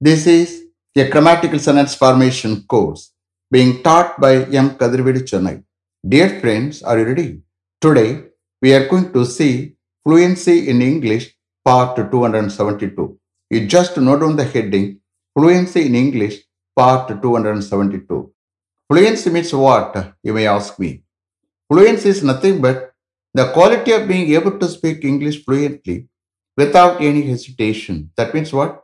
This is a grammatical sentence formation course being taught by M. Kadirvedi Chennai. Dear friends, are you ready? Today, we are going to see Fluency in English part 272. You just note down the heading Fluency in English part 272. Fluency means what? You may ask me. Fluency is nothing but the quality of being able to speak English fluently without any hesitation. That means what?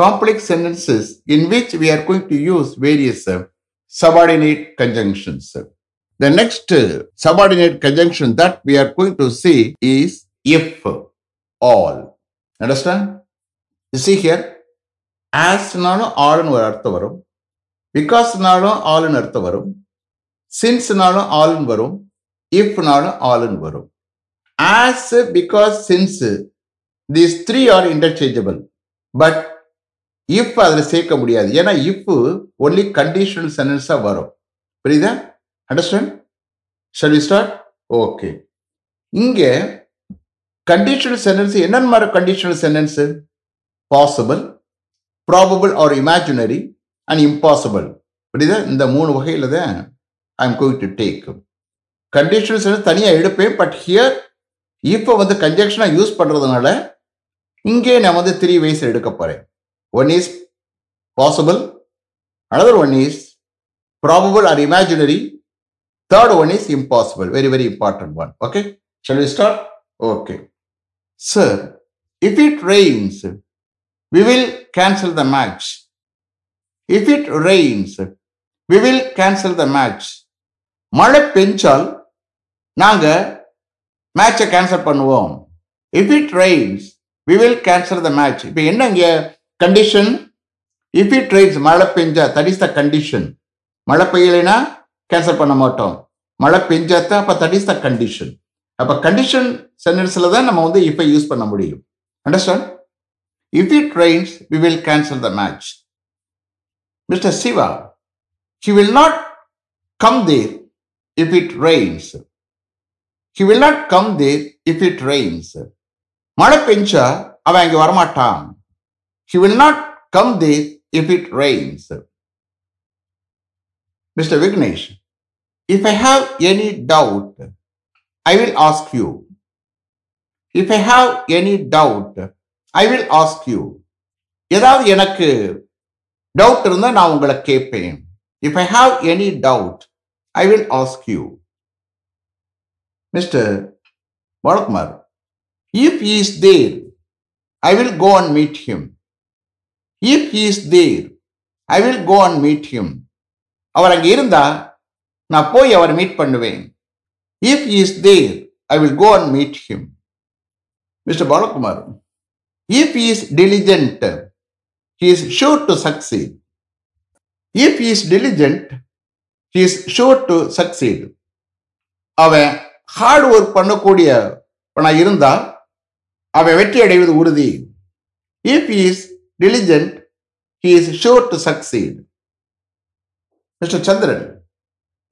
complex sentences in which we are going to use various uh, subordinate conjunctions. The next uh, subordinate conjunction that we are going to see is if all. Understand? You see here, as ನಾನು ಆಲ್ನ because ವರುಮ್ because Since, ಆಲ್ನ ಅರ್ಥ ವರುಮ್ since ನಾನು ಆಲ್ನ ವರುಮ್ if ನಾನು ಆಲ್ನ ವರುಮ್ as because since these three are interchangeable but if அதில் சேர்க்க முடியாது. ஏன்னா இஃப் ஒன்லி கண்டிஷனல் சென்டென்ஸாக வரும். புரியுதா? Understand shall we start okay இங்கே கண்டிஷனல் சென்டென்ஸ் என்னென்ன மாதிரி conditional sentence possible probable or imaginary and impossible புரியுதா? இந்த மூணு வகையில் தான் I am going to take conditional sentence தனியாக எடுப்பேன் பட் ஹியர் இப்போ வந்து கன்ஜெக்ஷனாக யூஸ் பண்ணுறதுனால இங்கே நான் வந்து த்ரீ வயசில் எடுக்க போகிறேன் one is possible another one is probable or imaginary third one is impossible very very important one okay shall we start okay sir if it rains we will cancel the match. If it rains we will cancel the match. மழை பெஞ்சால் நாங்கள் மேட்சை cancel பண்ணுவோம். If it rains we will cancel the match இப்போ என்ன இங்கே condition if it rains மழை பெஞ்சா தட் இஸ் த கண்டிஷன் மழை பெய்யலைன்னா கேன்சல் பண்ண மாட்டோம். மழை பெஞ்சாத்தான் அப்போ தட் இஸ் த கண்டிஷன் அப்போ கண்டிஷன் சென்டென்ஸில் தான் நம்ம வந்து இப்போ யூஸ் பண்ண முடியும். Understand if it rains, we will cancel the match mister Shiva he will not come there if it rains He will not come there if it rains மழை பெஞ்சா அவன் இங்கே வரமாட்டான். He will not come there if it rains. Mr. Vignesh, if I have any doubt, I will ask you. If I have any doubt, I will ask you ஏதாவது எனக்கு doubt இருந்தால் நான் உங்களை கேட்பேன் if I have any doubt I will ask you mister Balakumar if is there I will go and meet him if is there I will go and meet him அவர் அங்கே இருந்தா நான் போய் அவரை மீட் பண்ணுவேன். If is there I will go and meet him mister Balakumar if is diligent is he to succeed if is diligent he is to succeed அவன் hard work பண்ணக்கூடிய இருந்தா அவன் வெற்றி அடைவது உறுதி. If is diligent he is sure to succeed mister Chandran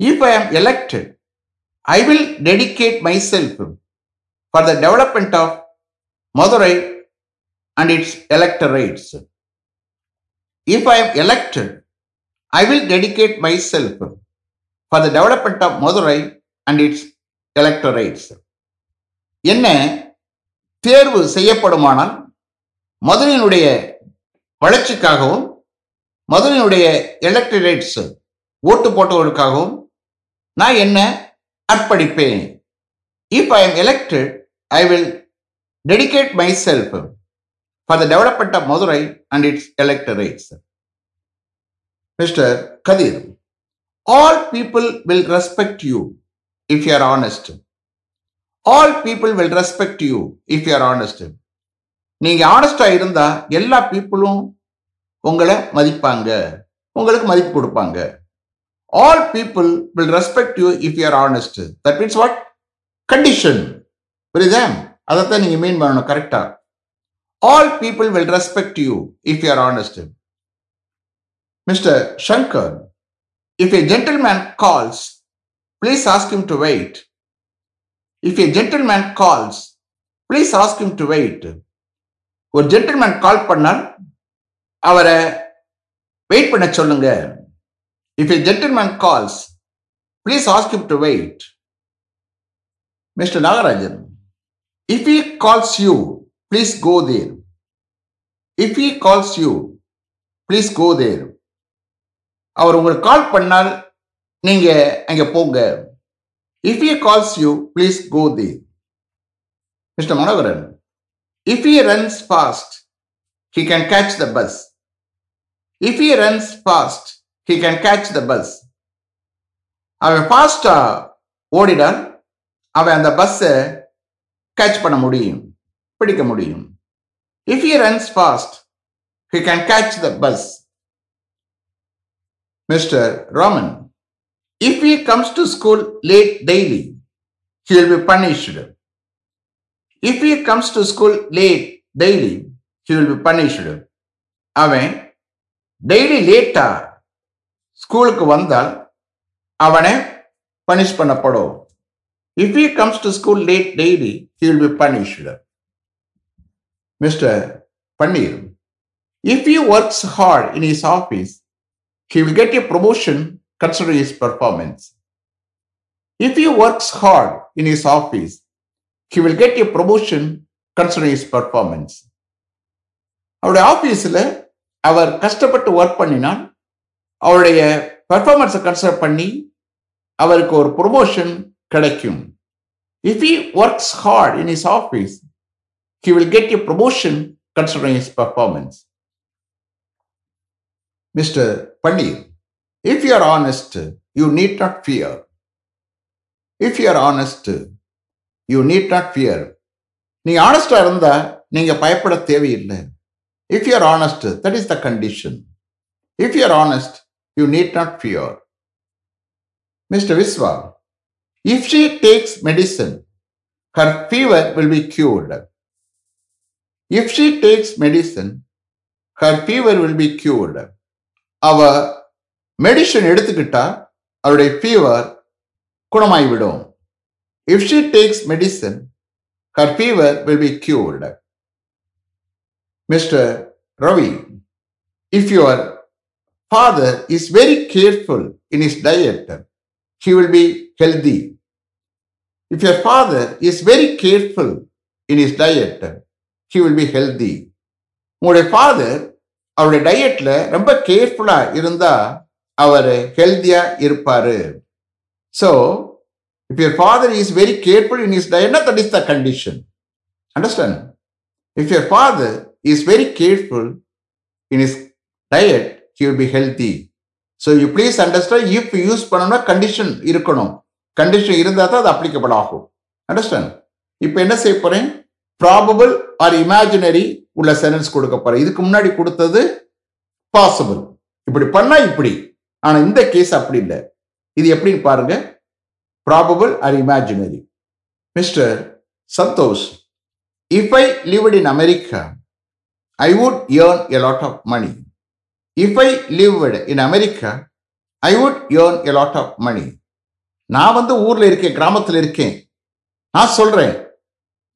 if I am elected I will dedicate myself for the development of Madurai and its electorates. If I am elected, I will dedicate myself for the development of Madurai and its electorates. என்ன தேர்வு செய்யப்படுமானால் மதுரையினுடைய வளர்ச்சிக்காகவும் மதுரையினுடைய electorates ஓட்டு போட்டவர்களுக்காகவும் நான் என்ன அர்ப்பணிப்பேன் if I am elected I will dedicate myself for the development of Madurai and its electorates mister Kathir all people will respect you if you are honest all people will respect you if you are honest நீங்க ஆனஸ்டா இருந்தா எல்லா பீப்புளும் உங்களை மதிப்பாங்க. உங்களுக்கு மதிப்பு கொடுப்பாங்க. All people will respect you if you are honest that means what condition புரியுதா? அதைத்தான் நீங்க மீன் பண்ணணும் கரெக்டா all people will respect you if you are honest mister Shankar if a gentleman calls please ask to wait if a gentleman calls please ask to wait ஒரு gentleman call பண்ணால் அவரை wait பண்ண சொல்லுங்க. If a gentleman calls please ask to wait mister Nagarajan if he calls you please go there if he calls you please go there அவர் உங்களுக்கு call பண்ணால் நீங்க அங்க போங்க. If he calls you please go there mister Manoharan if he runs fast he can catch the bus if he runs fast he can catch the bus அவன் ஃபாஸ்டா ஓடிடால் அவன் அந்த பஸ்ஸை கேட்ச் பண்ண முடியும் பிடிக்க முடியும் if he runs fast he can catch the bus mister Raman if he comes to school late daily he will be punished if he comes to school late daily he will be punished அவன் daily லேட்டா ஸ்கூலுக்கு வந்தால் அவனை punish பண்ணப்படும் if he comes to school late daily he will be punished mister Panneer if he works hard in his office he will get a promotion considering his performance if he works hard in his office he will get a promotion considering his performance அவருடைய ஆஃபீஸில் அவர் கஷ்டப்பட்டு work பண்ணினால் அவருடைய பெர்ஃபார்மன்ஸை consider பண்ணி அவருக்கு ஒரு promotion கிடைக்கும். If he works hard in his office he will get a promotion considering his performance mister Panneer if you are honest you need not fear if you are honest you need not fear நீங்கள் ஆனஸ்டாக இருந்தால் நீங்கள் பயப்பட தேவையில்லை. If you are honest that is the condition if you are honest you need not fear mister Vishwa if she takes medicine her fever will be cured if she takes medicine her fever will be cured அவ medicine எடுத்துக்கிட்டா அவருடைய fever குணமாகிவிடும் if she takes medicine her fever will be cured mister Ravi if your father is very careful in his diet he will be healthy if your father is very careful in his diet, he will be healthy உங்களுடைய father அவருடைய டயட்ல ரொம்ப கேர்ஃபுல்லா இருந்தா அவர் ஹெல்த்தியா இருப்பாரு. So if your father is very careful in his diet that is the condition understand if your father is very careful in his diet you be healthy so you please understand if use பண்ணணும்னா condition இருக்கணும். Condition இருந்தால் தான் அது applicable ஆகும். Understand இப்போ என்ன செய்ய போகிறேன் ப்ராபபிள் ஆர் இமேஜினரி உள்ள சென்டென்ஸ் கொடுக்க போகிறேன் இதுக்கு முன்னாடி கொடுத்தது பாசிபிள் இப்படி பண்ணால் இப்படி. ஆனால் இந்த கேஸ் அப்படி இல்லை. இது எப்படின்னு பாருங்கள் probable or imaginary mister Santhosh if I lived in America I would earn a lot of money if I lived in America I would earn a lot of money நான் வந்து ஊரில் இருக்கேன் கிராமத்தில் இருக்கேன். நான் சொல்கிறேன்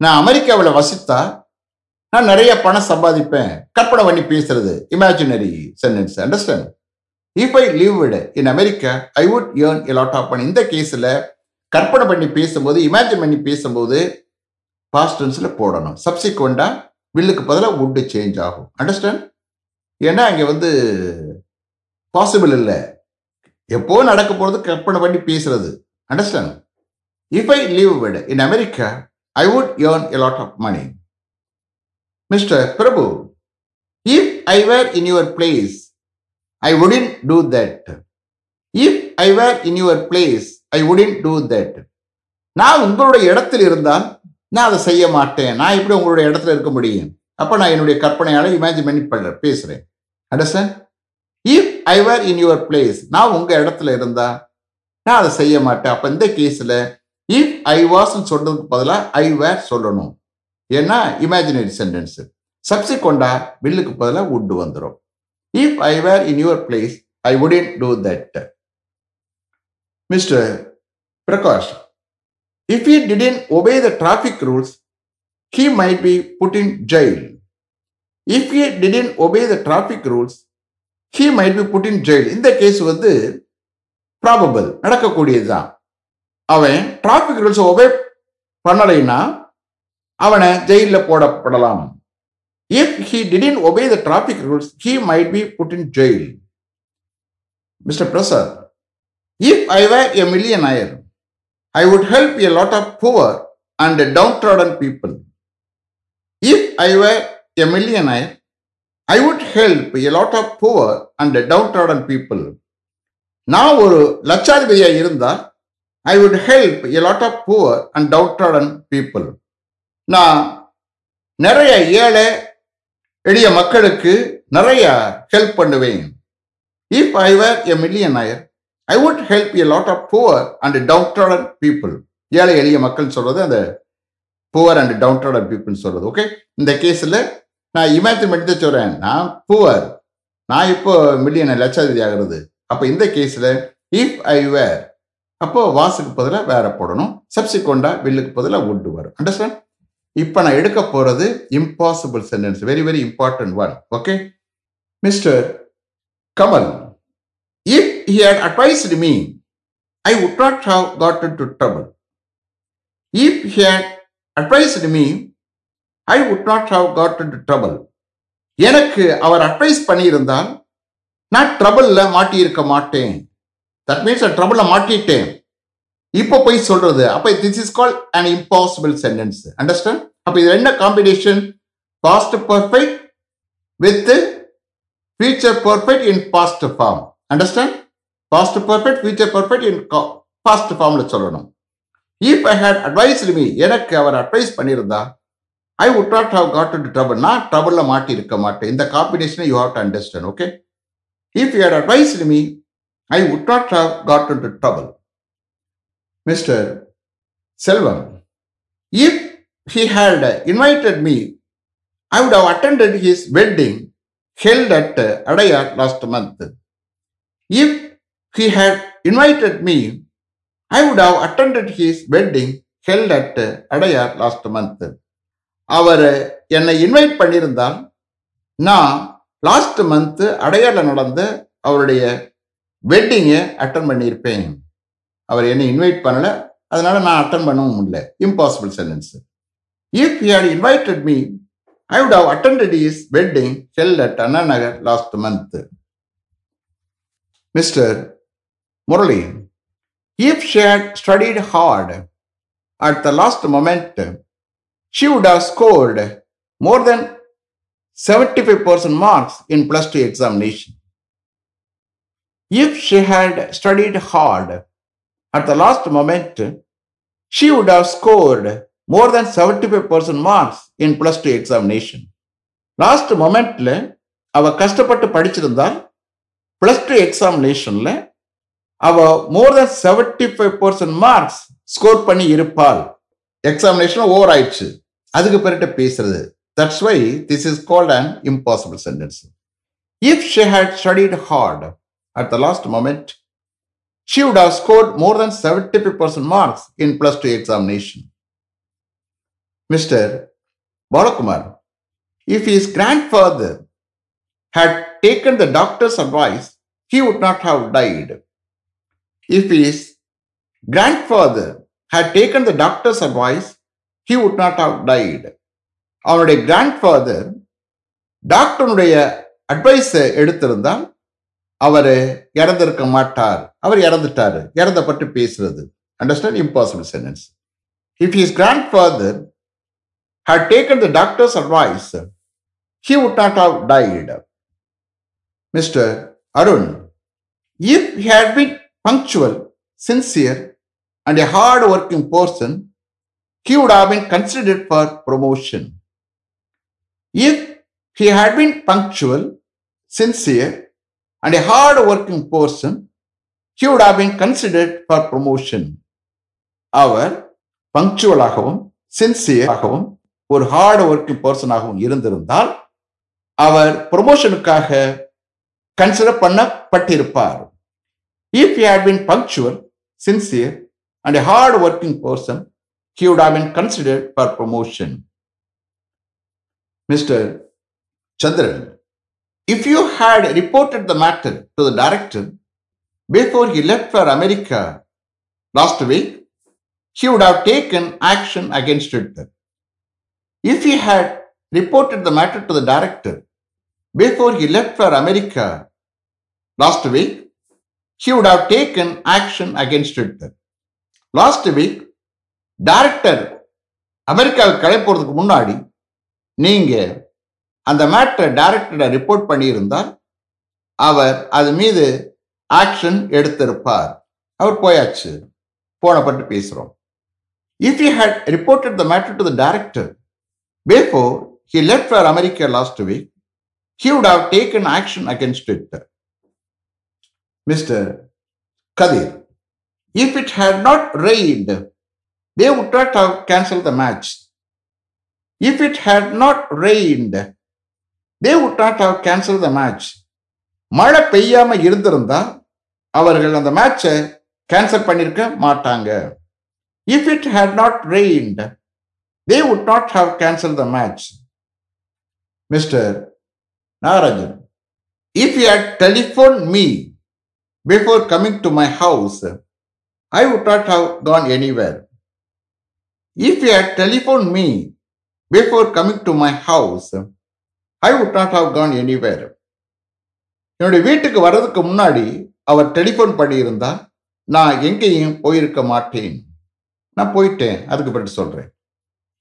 நான் அமெரிக்காவில் வசித்தா நான் நிறைய பணம் சம்பாதிப்பேன். கற்பனை பண்ணி பேசுறது imaginary sentence understand if I lived in America I would earn a lot of money இந்த கேஸில் கற்பனை பண்ணி பேசும்போது இமேஜின் பண்ணி பேசும்போது பாஸ்டன்ஸில் போடணும். சப்சிக்வெண்டா வில்லுக்கு பதிலாக வுட்டு சேஞ்ச் ஆகும். அண்டர்ஸ்டாண்ட் ஏன்னா அங்கே வந்து பாசிபிள் இல்லை. எப்போ நடக்க போகிறது கற்பனை பண்ணி பேசுறது. Understand if I live in America I would earn a lot of money mister Prabhu if I were in your place I wouldn't do that if I were in your place I wouldn't do that நான் உங்களுடைய இடத்தில் இருந்தால் நான் அதை செய்ய மாட்டேன். நான் எப்படி உங்களுடைய இடத்துல இருக்க முடியும்? அப்போ நான் என்னுடைய கற்பனையால் இமேஜின் பண்ணி பண்ற பேசுகிறேன் understand if I were in your place நான் உங்கள் இடத்துல இருந்தா நான் அதை செய்ய மாட்டேன். அப்போ இந்த கேஸில் இஃப் ஐ வாஸ்ன்னு சொல்றதுக்கு பதிலாக ஐ வேர் சொல்லணும். ஏன்னா இமேஜினரி சென்டென்ஸ் சப்சிக்வெண்டா வில்லுக்கு பதிலாக would வந்துடும் if I were in your place I wouldn't do that mister Prakash if he didn't obey the traffic rules he might be put in jail. If he didn't obey the traffic rules he might be put in jail. இந்த case வந்து probable நடக்கக்கூடியதுதான் அவன் traffic rules obey பண்ணலைன்னா அவனை ஜெயிலில் போடப்படலாம். If he didn't obey the traffic rules he might be put in jail mister Prasad if I were a millionaire I would help a lot of poor and downtrodden people if I were a millionaire I would help a lot of poor and downtrodden people நான் ஒரு லட்சாதிபதியாக இருந்தால் I would help a lot of poor and downtrodden people நான் நிறைய ஏழை எளிய மக்களுக்கு நிறைய ஹெல்ப் பண்ணுவேன். If I were a millionaire I would help a lot of poor and downtrodden people ஏழை எளிய மக்கள் சொல்றது அந்த புவர் அண்ட் டவுன்ட்ராடன் பீப்புள் சொல்றது ஓகே இந்த கேஸில் நான் இமேஜின் பண்ணி தான் சொல்றேன். நான் புவர் நான் இப்போ மில்லியன் லட்சாதிபதி ஆகிறது. அப்போ இந்த கேஸில் இஃப் ஐ வேர் அப்போ வாசுக்கு பதிலாக வேற போடணும். சப்சிக்வெண்டா வில்லுக்கு பதிலாக உட்டு வரும். அண்டர்ஸ்டாண்ட் இப்போ நான் எடுக்க போகிறது impossible sentence very very important one okay mister Kamal. He he had advised me I would not have got to trouble if he had advised me I would not have got to trouble எனக்கு அவர் advise பண்ணியிருந்தால் நான் ட்ரபிள்ல மாட்டியிருக்க மாட்டேன். That means ட்ரபிள்ல மாட்டிட்டேன். இப்போ போய் சொல்றது. அப்போ this is call an impossible sentence understand அப்போ இது என்ன combination past perfect with future perfect in past form understand past perfect future perfect in past ஃபார்ம்ல சொல்லணும். If I had advise me எனக்கு அவர் அட்வைஸ் பண்ணியிருந்தா I would not have got to trouble நான் ட்ரபிளில் மாட்டி இருக்க மாட்டேன். இந்த காம்பினேஷனை you have to understand okay if you had advise me I would not have got to trouble mister Selvam if he had invited me, I would have attended his wedding held at Adayar last month. If he had invited me, I would have attended his wedding held at Adayar last month. அவர் என்னை invite பண்ணியிருந்தால் நான் last month அடையாள நடந்த அவருடைய வெட்டிங்கை attend பண்ணியிருப்பேன். அவர் என்னை invite பண்ணல. அதனால நான் அட்டன் பண்ணவும் முடியல. Impossible sentence if you had invited me I would have attended his wedding held at Anna Nagar last month mister Murali if she studied hard at the last moment she would have scored more than seventy five percent marks in plus two examination if she she studied studied at the last moment she would would have மோர் more than 75% marks in plus two examination last மொமெண்ட்ல அவள் கஷ்டப்பட்டு படிச்சிருந்தால் plus two எக்ஸாமினேஷன்ல அவ more than seventy five percent marks score பண்ணி இருப்பாள் examination over ஆயிடுச்சு அதுக்கு பிறகு பேசுறது that's why this is called an impossible sentence if she had studied hard at the last moment, she would have scored more than 75% marks in plus two examination. Mr. Balakumar, if his grandfather had taken the doctor's advice, he would not have died. If his grandfather had taken the doctor's advice, he would not have died. அவனுடைய grandfather டாக்டருடைய அட்வைஸை எடுத்திருந்தால் அவர் இறந்திருக்க மாட்டார் அவர் இறந்துட்டார் இறந்த பற்றி பேசுறது understand impossible sentence if his grandfather had taken the doctor's advice he would not have died mister Arun if had been punctual, sincere, and a hard working person, he would have been considered for promotion. If he had been punctual, sincere, and a hard working person, he would have been considered for promotion. அவர் பங்க்சுவலாகவும் சின்சியராகவும் ஒரு hard working பர்சனாகவும் இருந்திருந்தால் அவர் ப்ரொமோஷனுக்காக consider பண்ணப்பட்டிருப்பார் If he had been punctual, sincere, and a hard working person, he would have been considered for promotion. Mr. Chandran, if you had reported the matter to the director before he left for America last week, he would have taken action against it. If he had reported the matter to the director before he left for America last week, she would have taken action against it. Last week director அமெரிக்காவுக்கு போகிறதுக்கு முன்னாடி நீங்கள் அந்த matter டைரக்டரை report பண்ணியிருந்தால் அவர் அது மீது action எடுத்திருப்பார். அவர் போயாச்சு. போனை பற்றி பேசுகிறோம் if you had reported the matter to the director before he left for America last week he would have taken action against it mister Kathir if it had not rained they would not have cancelled the match. If it had not rained, they would not have cancelled the match. மழை பெய்யாம இருந்திருந்தா அவர்கள் அந்த மேட்சை cancel பண்ணிருக்க மாட்டாங்க if it had not rained they would not have cancel the match mister Narajan if you had telephone me before coming to my house I would not have gone anywhere If you had telephoned me before coming to my house, I would not have gone anywhere என்னுடைய வீட்டுக்கு வர்றதுக்கு முன்னாடி அவர் telephone பண்ணியிருந்தா நான் எங்கேயும் போயிருக்க மாட்டேன். நான் போயிட்டேன். அதுக்கு பிறகு சொல்கிறேன்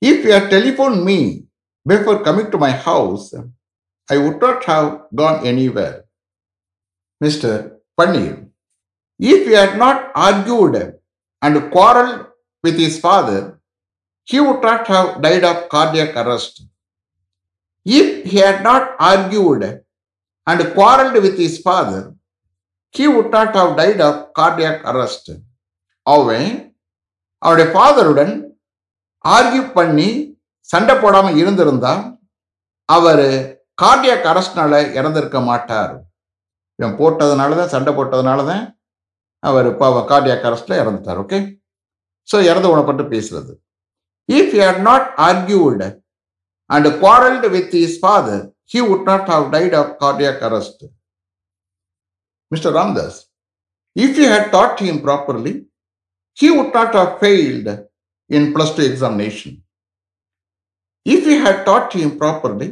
if you telephone me before coming to my house I would not have gone anywhere mister Panneer if you had not argued and quarrel with his father he would not have died of cardiac arrest. If he had not argued and quarreled with his father, he would not have died of cardiac arrest. அவன் அவருடைய ஃபாதருடன் argue பண்ணி சண்டை போடாம இருந்திருந்தா அவர் cardiac அரஸ்ட்னால இறந்திருக்க மாட்டார் இவன் போட்டதுனால தான் சண்டை போட்டதுனால தான் அவர் பாவம் கார்டியாக் அரெஸ்டில் இறந்துட்டார் ஓகே ஸோ இறந்து உணப்பட்டு பேசுறது if you had not argued and quarrelled with his father he would not have died of cardiac arrest mister Ramdas if you had taught him properly he would not have failed in plus two examination if you had taught him properly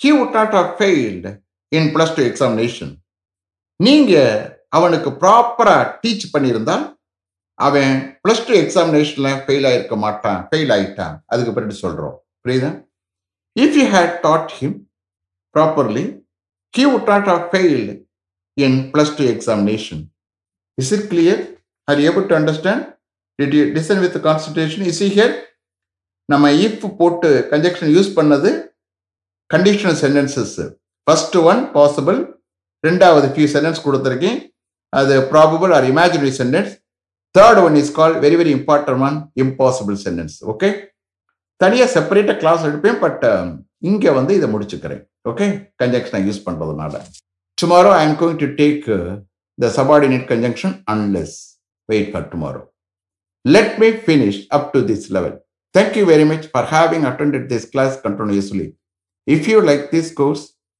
he would not have failed in plus two examination நீங்க அவனுக்கு ப்ராப்பரா teach பண்ணியிருந்தா அவன் plus two எக்ஸாமினேஷன்ல fail ஆயிருக்க மாட்டான் fail ஆயிட்டான். அதுக்கு பிறகு சொல்றோம். புரியுதா? If you had taught him properly he would not have fail in plus two examination is it clear are able to understand did you design with concentration is here நம்ம if போட்டு conjunction use பண்ணது conditional sentences first one possible ரெண்டாவது few sentence கொடுத்துருக்கேன். அது probable or imaginary sentence third one is call very very important one impossible sentence okay தனியாக செப்பரேட்டாக class எடுப்பேன் but இங்கே வந்து இதை முடிச்சுக்கிறேன். ஓகே கன்ஜங்ஷனை யூஸ் பண்ணுறதுனால tomorrow I am going to take the subordinate conjunction unless wait for tomorrow let me finish up to this level thank you very much for having this this class continuously. If you like this course